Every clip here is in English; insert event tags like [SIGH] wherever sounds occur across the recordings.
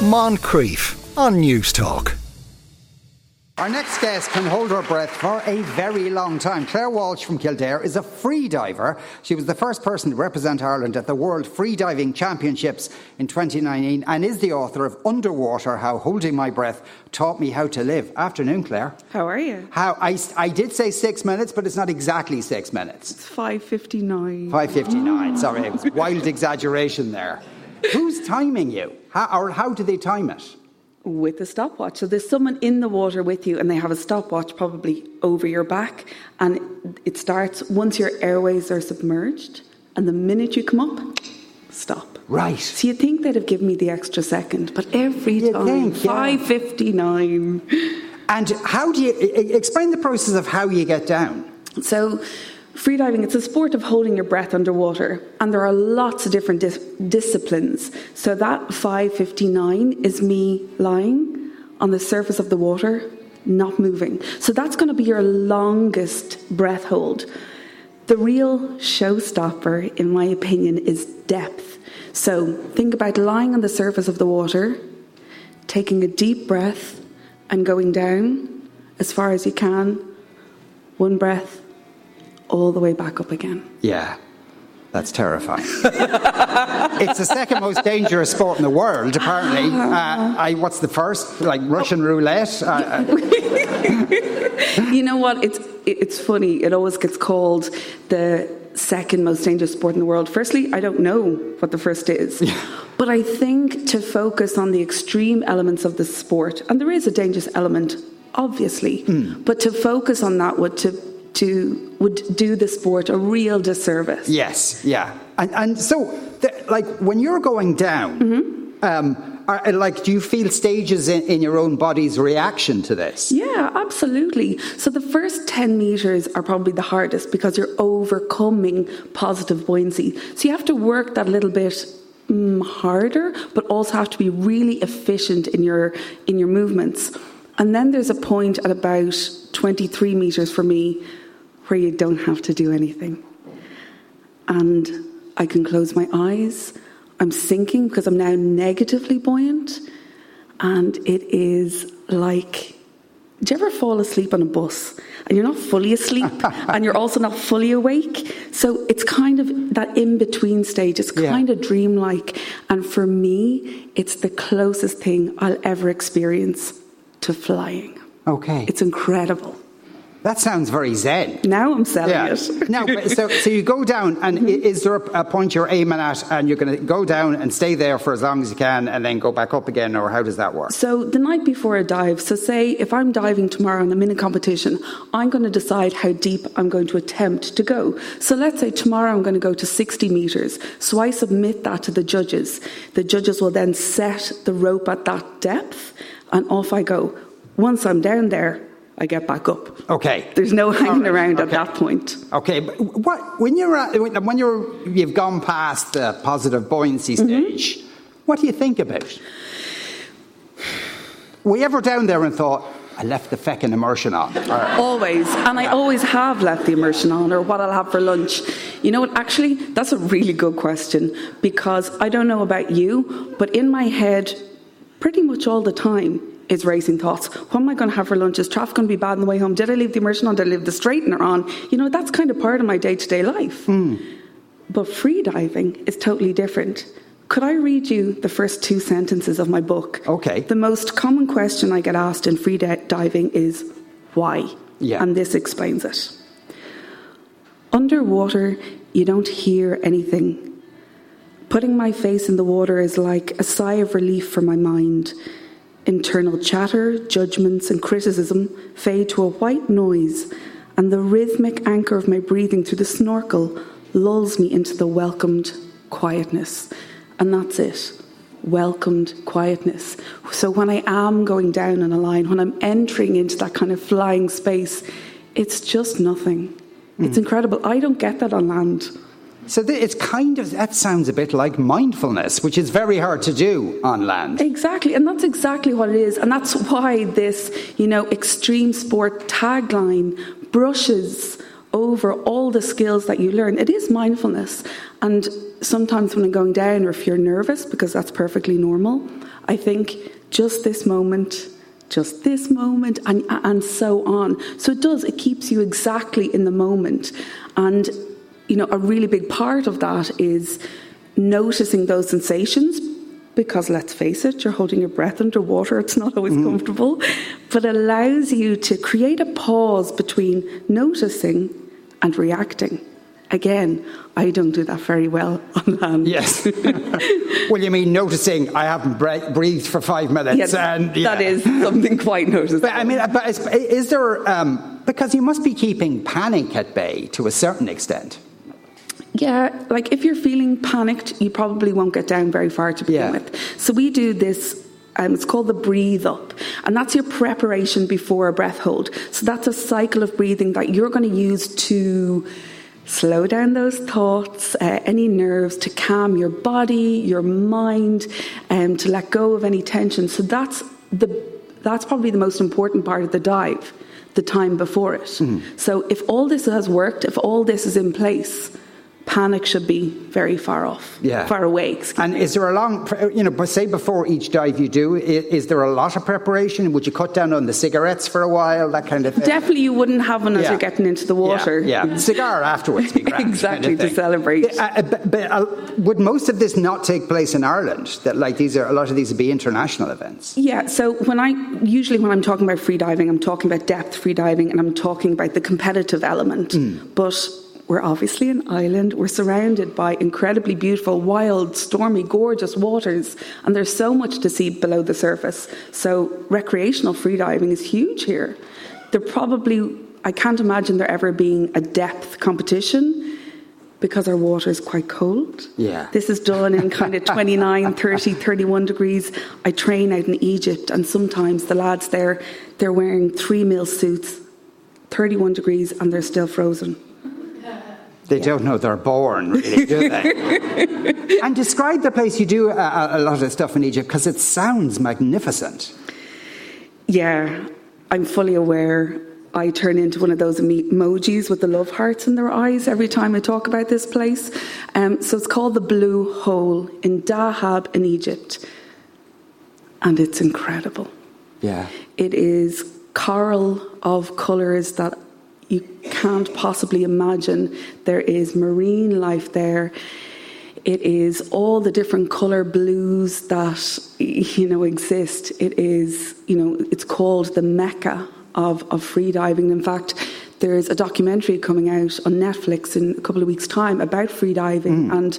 Moncrieff on Newstalk. Our next guest can hold her breath for a very long time. Claire Walsh from Kildare is a free diver. She was the first person to represent Ireland at the World Freediving Championships in 2019 and is the author of Underwater How Holding My Breath Taught Me How to Live. Afternoon, Claire. How are you? How I, I did say six minutes, but it's not exactly six minutes. It's 5.59. 5.59. Sorry, it was wild [LAUGHS] exaggeration there. Who's timing you? How, or how do they time it? with a stopwatch. So there's someone in the water with you, and they have a stopwatch probably over your back, and it starts once your airways are submerged, and the minute you come up, stop. Right. So you think they'd have given me the extra second, but every You'd time, five fifty nine. And how do you explain the process of how you get down? So, freediving, it's a sport of holding your breath underwater, and there are lots of different dis- disciplines. So, that 559 is me lying on the surface of the water, not moving. So, that's going to be your longest breath hold. The real showstopper, in my opinion, is depth. So, think about lying on the surface of the water, taking a deep breath, and going down as far as you can. One breath, all the way back up again. Yeah, that's terrifying. [LAUGHS] it's the second most dangerous sport in the world, apparently. Uh, I, what's the first? Like Russian roulette? Uh, uh, [LAUGHS] You know what? It's it's funny. It always gets called the second most dangerous sport in the world. Firstly, I don't know what the first is. But I think to focus on the extreme elements of the sport, and there is a dangerous element, obviously, but to focus on that would to to would do the sport a real disservice. yes, yeah. And, and so, th- like, when you're going down, um, are, like, do you feel stages in, in your own body's reaction to this? Yeah, absolutely. So the first 10 meters are probably the hardest because you're overcoming positive buoyancy. So you have to work that little bit mm, harder, but also have to be really efficient in your in your movements. And then there's a point at about 23 meters for me where you don't have to do anything. And I can close my eyes. I'm sinking because I'm now negatively buoyant. And it is like do you ever fall asleep on a bus and you're not fully asleep [LAUGHS] and you're also not fully awake? So it's kind of that in between stage. It's Yeah. kind of dreamlike. And for me, it's the closest thing I'll ever experience to flying. Okay. It's incredible. That sounds very zen. Now I'm selling Yeah. it. [LAUGHS] now, so, so you go down, and i- mm-hmm. is there a, a point you're aiming at, and you're going to go down and stay there for as long as you can, and then go back up again, or how does that work? So the night before a dive, so say if I'm diving tomorrow and I'm in a mini competition, I'm going to decide how deep I'm going to attempt to go. So let's say tomorrow I'm going to go to 60 meters. So I submit that to the judges. The judges will then set the rope at that depth and off I go. Once I'm down there, I get back up. Okay. There's no hanging right, around at that point. Okay, but what when you're at, when you're you've gone past the positive buoyancy Mm-hmm. stage, what do you think about? Were you ever down there and thought, I left the feckin' immersion on? Always. And I always have left the immersion on or what I'll have for lunch. You know what? Actually, that's a really good question because I don't know about you, but in my head, pretty much all the time, is racing thoughts. What am I going to have for lunch? Is traffic going to be bad on the way home? Did I leave the immersion on? Did I leave the straightener on? You know, that's kind of part of my day to day life. Hmm. But free diving is totally different. Could I read you the first two sentences of my book? Okay. The most common question I get asked in free di- diving is why? Yeah. And this explains it. Underwater, you don't hear anything. Putting my face in the water is like a sigh of relief for my mind. Internal chatter, judgments, and criticism fade to a white noise, and the rhythmic anchor of my breathing through the snorkel lulls me into the welcomed quietness. And that's it welcomed quietness. So when I am going down on a line, when I'm entering into that kind of flying space, it's just nothing. It's hmm. incredible. I don't get that on land. So it's kind of that sounds a bit like mindfulness, which is very hard to do on land. Exactly, and that's exactly what it is, and that's why this, you know, extreme sport tagline brushes over all the skills that you learn. It is mindfulness, and sometimes when I'm going down, or if you're nervous, because that's perfectly normal, I think just this moment, just this moment, and, and so on. So it does, it keeps you exactly in the moment. And, you know, a really big part of that is noticing those sensations because let's face it, you're holding your breath underwater, it's not always mm. comfortable, but allows you to create a pause between noticing and reacting. Again, I don't do that very well on land. Yes. [LAUGHS] well, you mean noticing I haven't breathed for five minutes? Yes, and, yeah. that is something quite noticeable. But I mean, but is, is there, um, because you must be keeping panic at bay to a certain extent. Yeah, like if you're feeling panicked, you probably won't get down very far to begin yeah. with. So we do this um, it's called the breathe up, and that's your preparation before a breath hold. So that's a cycle of breathing that you're going to use to slow down those thoughts, uh, any nerves, to calm your body, your mind, and um, to let go of any tension. So that's the that's probably the most important part of the dive, the time before it. Mm. So if all this has worked, if all this is in place, panic should be very far off, yeah. far away. And me. is there a long, you know, say before each dive you do, is, there a lot of preparation? Would you cut down on the cigarettes for a while, that kind of thing? Definitely you wouldn't have one as yeah. you're getting into the water. Yeah, yeah. [LAUGHS] cigar afterwards. exactly, [LAUGHS] kind of to celebrate. Uh, but, but uh, would most of this not take place in Ireland? That like these are, a lot of these would be international events? Yeah, so when I, usually when I'm talking about free diving, I'm talking about depth free diving and I'm talking about the competitive element. Mm. But we're obviously an island. We're surrounded by incredibly beautiful, wild, stormy, gorgeous waters, and there's so much to see below the surface. So, recreational freediving is huge here. There probably, I can't imagine there ever being a depth competition because our water is quite cold. Yeah. This is done in kind of [LAUGHS] 29, 30, 31 degrees. I train out in Egypt, and sometimes the lads there, they're wearing three mil suits, 31 degrees, and they're still frozen. They yeah. don't know they're born, really, do they? [LAUGHS] and describe the place. You do a, a lot of stuff in Egypt because it sounds magnificent. Yeah, I'm fully aware. I turn into one of those emojis with the love hearts in their eyes every time I talk about this place. Um, so it's called the Blue Hole in Dahab in Egypt. And it's incredible. Yeah. It is coral of colours that you can't possibly imagine. There is marine life there. It is all the different color blues that you know exist. It is you know it's called the mecca of of freediving. In fact, there's a documentary coming out on Netflix in a couple of weeks' time about freediving mm. and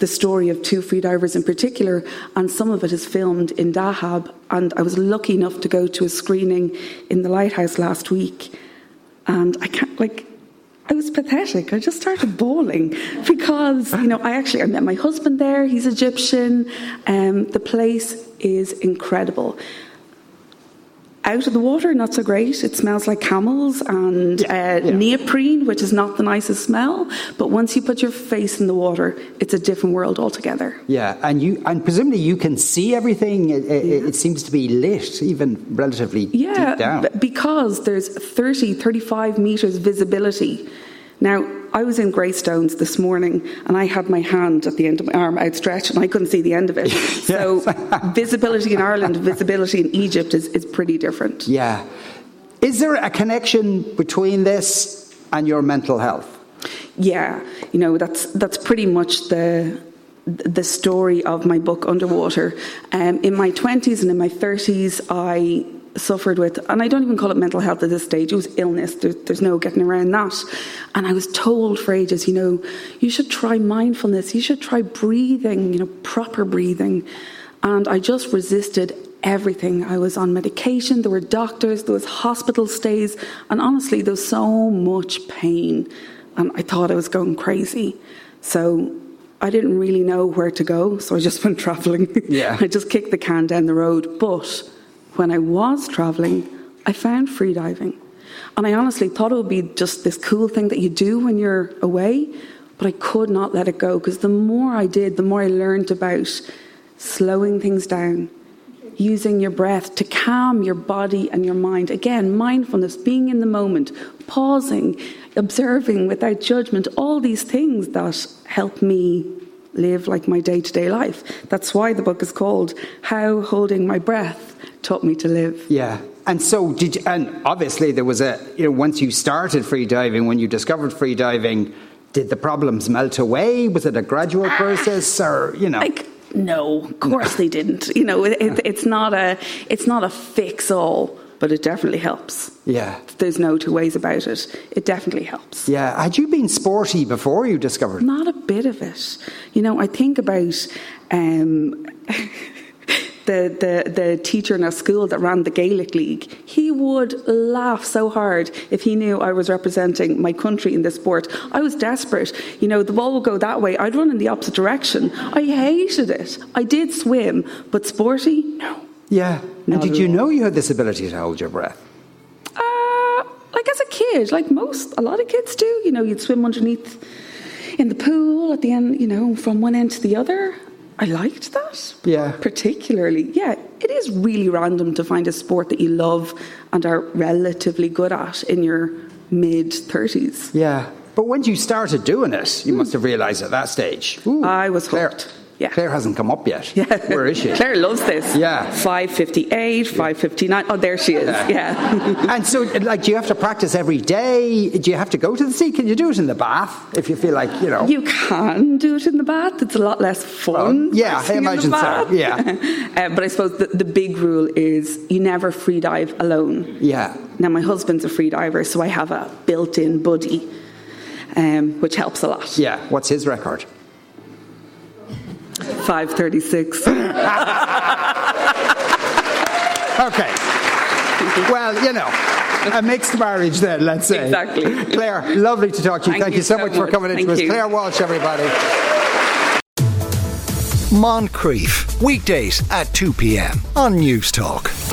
the story of two freedivers in particular, and some of it is filmed in Dahab. And I was lucky enough to go to a screening in the Lighthouse last week and I can't, like, I was pathetic. I just started bawling because, you know, I actually I met my husband there. He's Egyptian. Um, the place is incredible out of the water, not so great. It smells like camels and uh, yeah. neoprene, which is not the nicest smell. But once you put your face in the water, it's a different world altogether. Yeah, and you and presumably you can see everything. It, it, yeah. it seems to be lit, even relatively yeah, deep down. because there's 30, 35 meters visibility. Now, I was in Greystones this morning and I had my hand at the end of my arm outstretched and I couldn't see the end of it. [LAUGHS] So, visibility in Ireland, visibility in Egypt is, is pretty different. Yeah. Is there a connection between this and your mental health? Yeah, you know, that's, that's pretty much the, the story of my book underwater um, in my 20s and in my 30s i suffered with, and I don't even call it mental health at this stage, it was illness. There, there's no getting around that. And I was told for ages, you know, you should try mindfulness, you should try breathing, you know, proper breathing. And I just resisted everything. I was on medication, there were doctors, there was hospital stays, and honestly, there was so much pain. And I thought I was going crazy. So I didn't really know where to go, so I just [LAUGHS] went traveling. Yeah. I just kicked the can down the road. But when I was traveling, I found freediving. And I honestly thought it would be just this cool thing that you do when you're away, but I could not let it go because the more I did, the more I learned about slowing things down, using your breath to calm your body and your mind. Again, mindfulness, being in the moment, pausing, observing without judgment, all these things that help me live like my day to day life. That's why the book is called How Holding My Breath Taught Me to Live. Yeah. And so did you, and obviously there was a, you know, once you started free diving, when you discovered free diving, did the problems melt away? Was it a gradual ah. process or, you know? Like, no, of course they didn't. You know, it, it, it's not a, it's not a fix all but it definitely helps. Yeah. There's no two ways about it. It definitely helps. Yeah. Had you been sporty before you discovered? Not a bit of it. You know, I think about um, [LAUGHS] the, the, the teacher in our school that ran the Gaelic League, he would laugh so hard if he knew I was representing my country in this sport. I was desperate. You know, the ball would go that way, I'd run in the opposite direction. I hated it. I did swim, but sporty, no. Yeah. And did you know you had this ability to hold your breath? Uh, like as a kid, like most, a lot of kids do. You know, you'd swim underneath in the pool at the end, you know, from one end to the other. I liked that. Yeah. Particularly, yeah. It is really random to find a sport that you love and are relatively good at in your mid 30s. Yeah. But when you started doing it, you must have realised at that stage. Ooh, I was Claire, hooked. Yeah. Claire hasn't come up yet. Yeah. Where is she? [LAUGHS] Claire loves this. Yeah. 558, 559. Oh, there she is. Yeah. Yeah. [LAUGHS] and so, like, do you have to practice every day? Do you have to go to the sea? Can you do it in the bath if you feel like, you know? You can do it in the bath. It's a lot less fun. Well, yeah, I imagine so, yeah. [LAUGHS] Uh, but I suppose the, the big rule is you never free dive alone. Yeah. Now, my husband's a free diver, so I have a built in buddy, um, which helps a lot. Yeah. What's his record? 536. Okay. Well, you know, a mixed marriage then, let's say. Exactly. Claire, lovely to talk to you. Thank Thank, you you so, so much for much. coming into Thank us. you. Claire Walsh, everybody. Moncrieff, weekdays at 2 p.m. on Newstalk.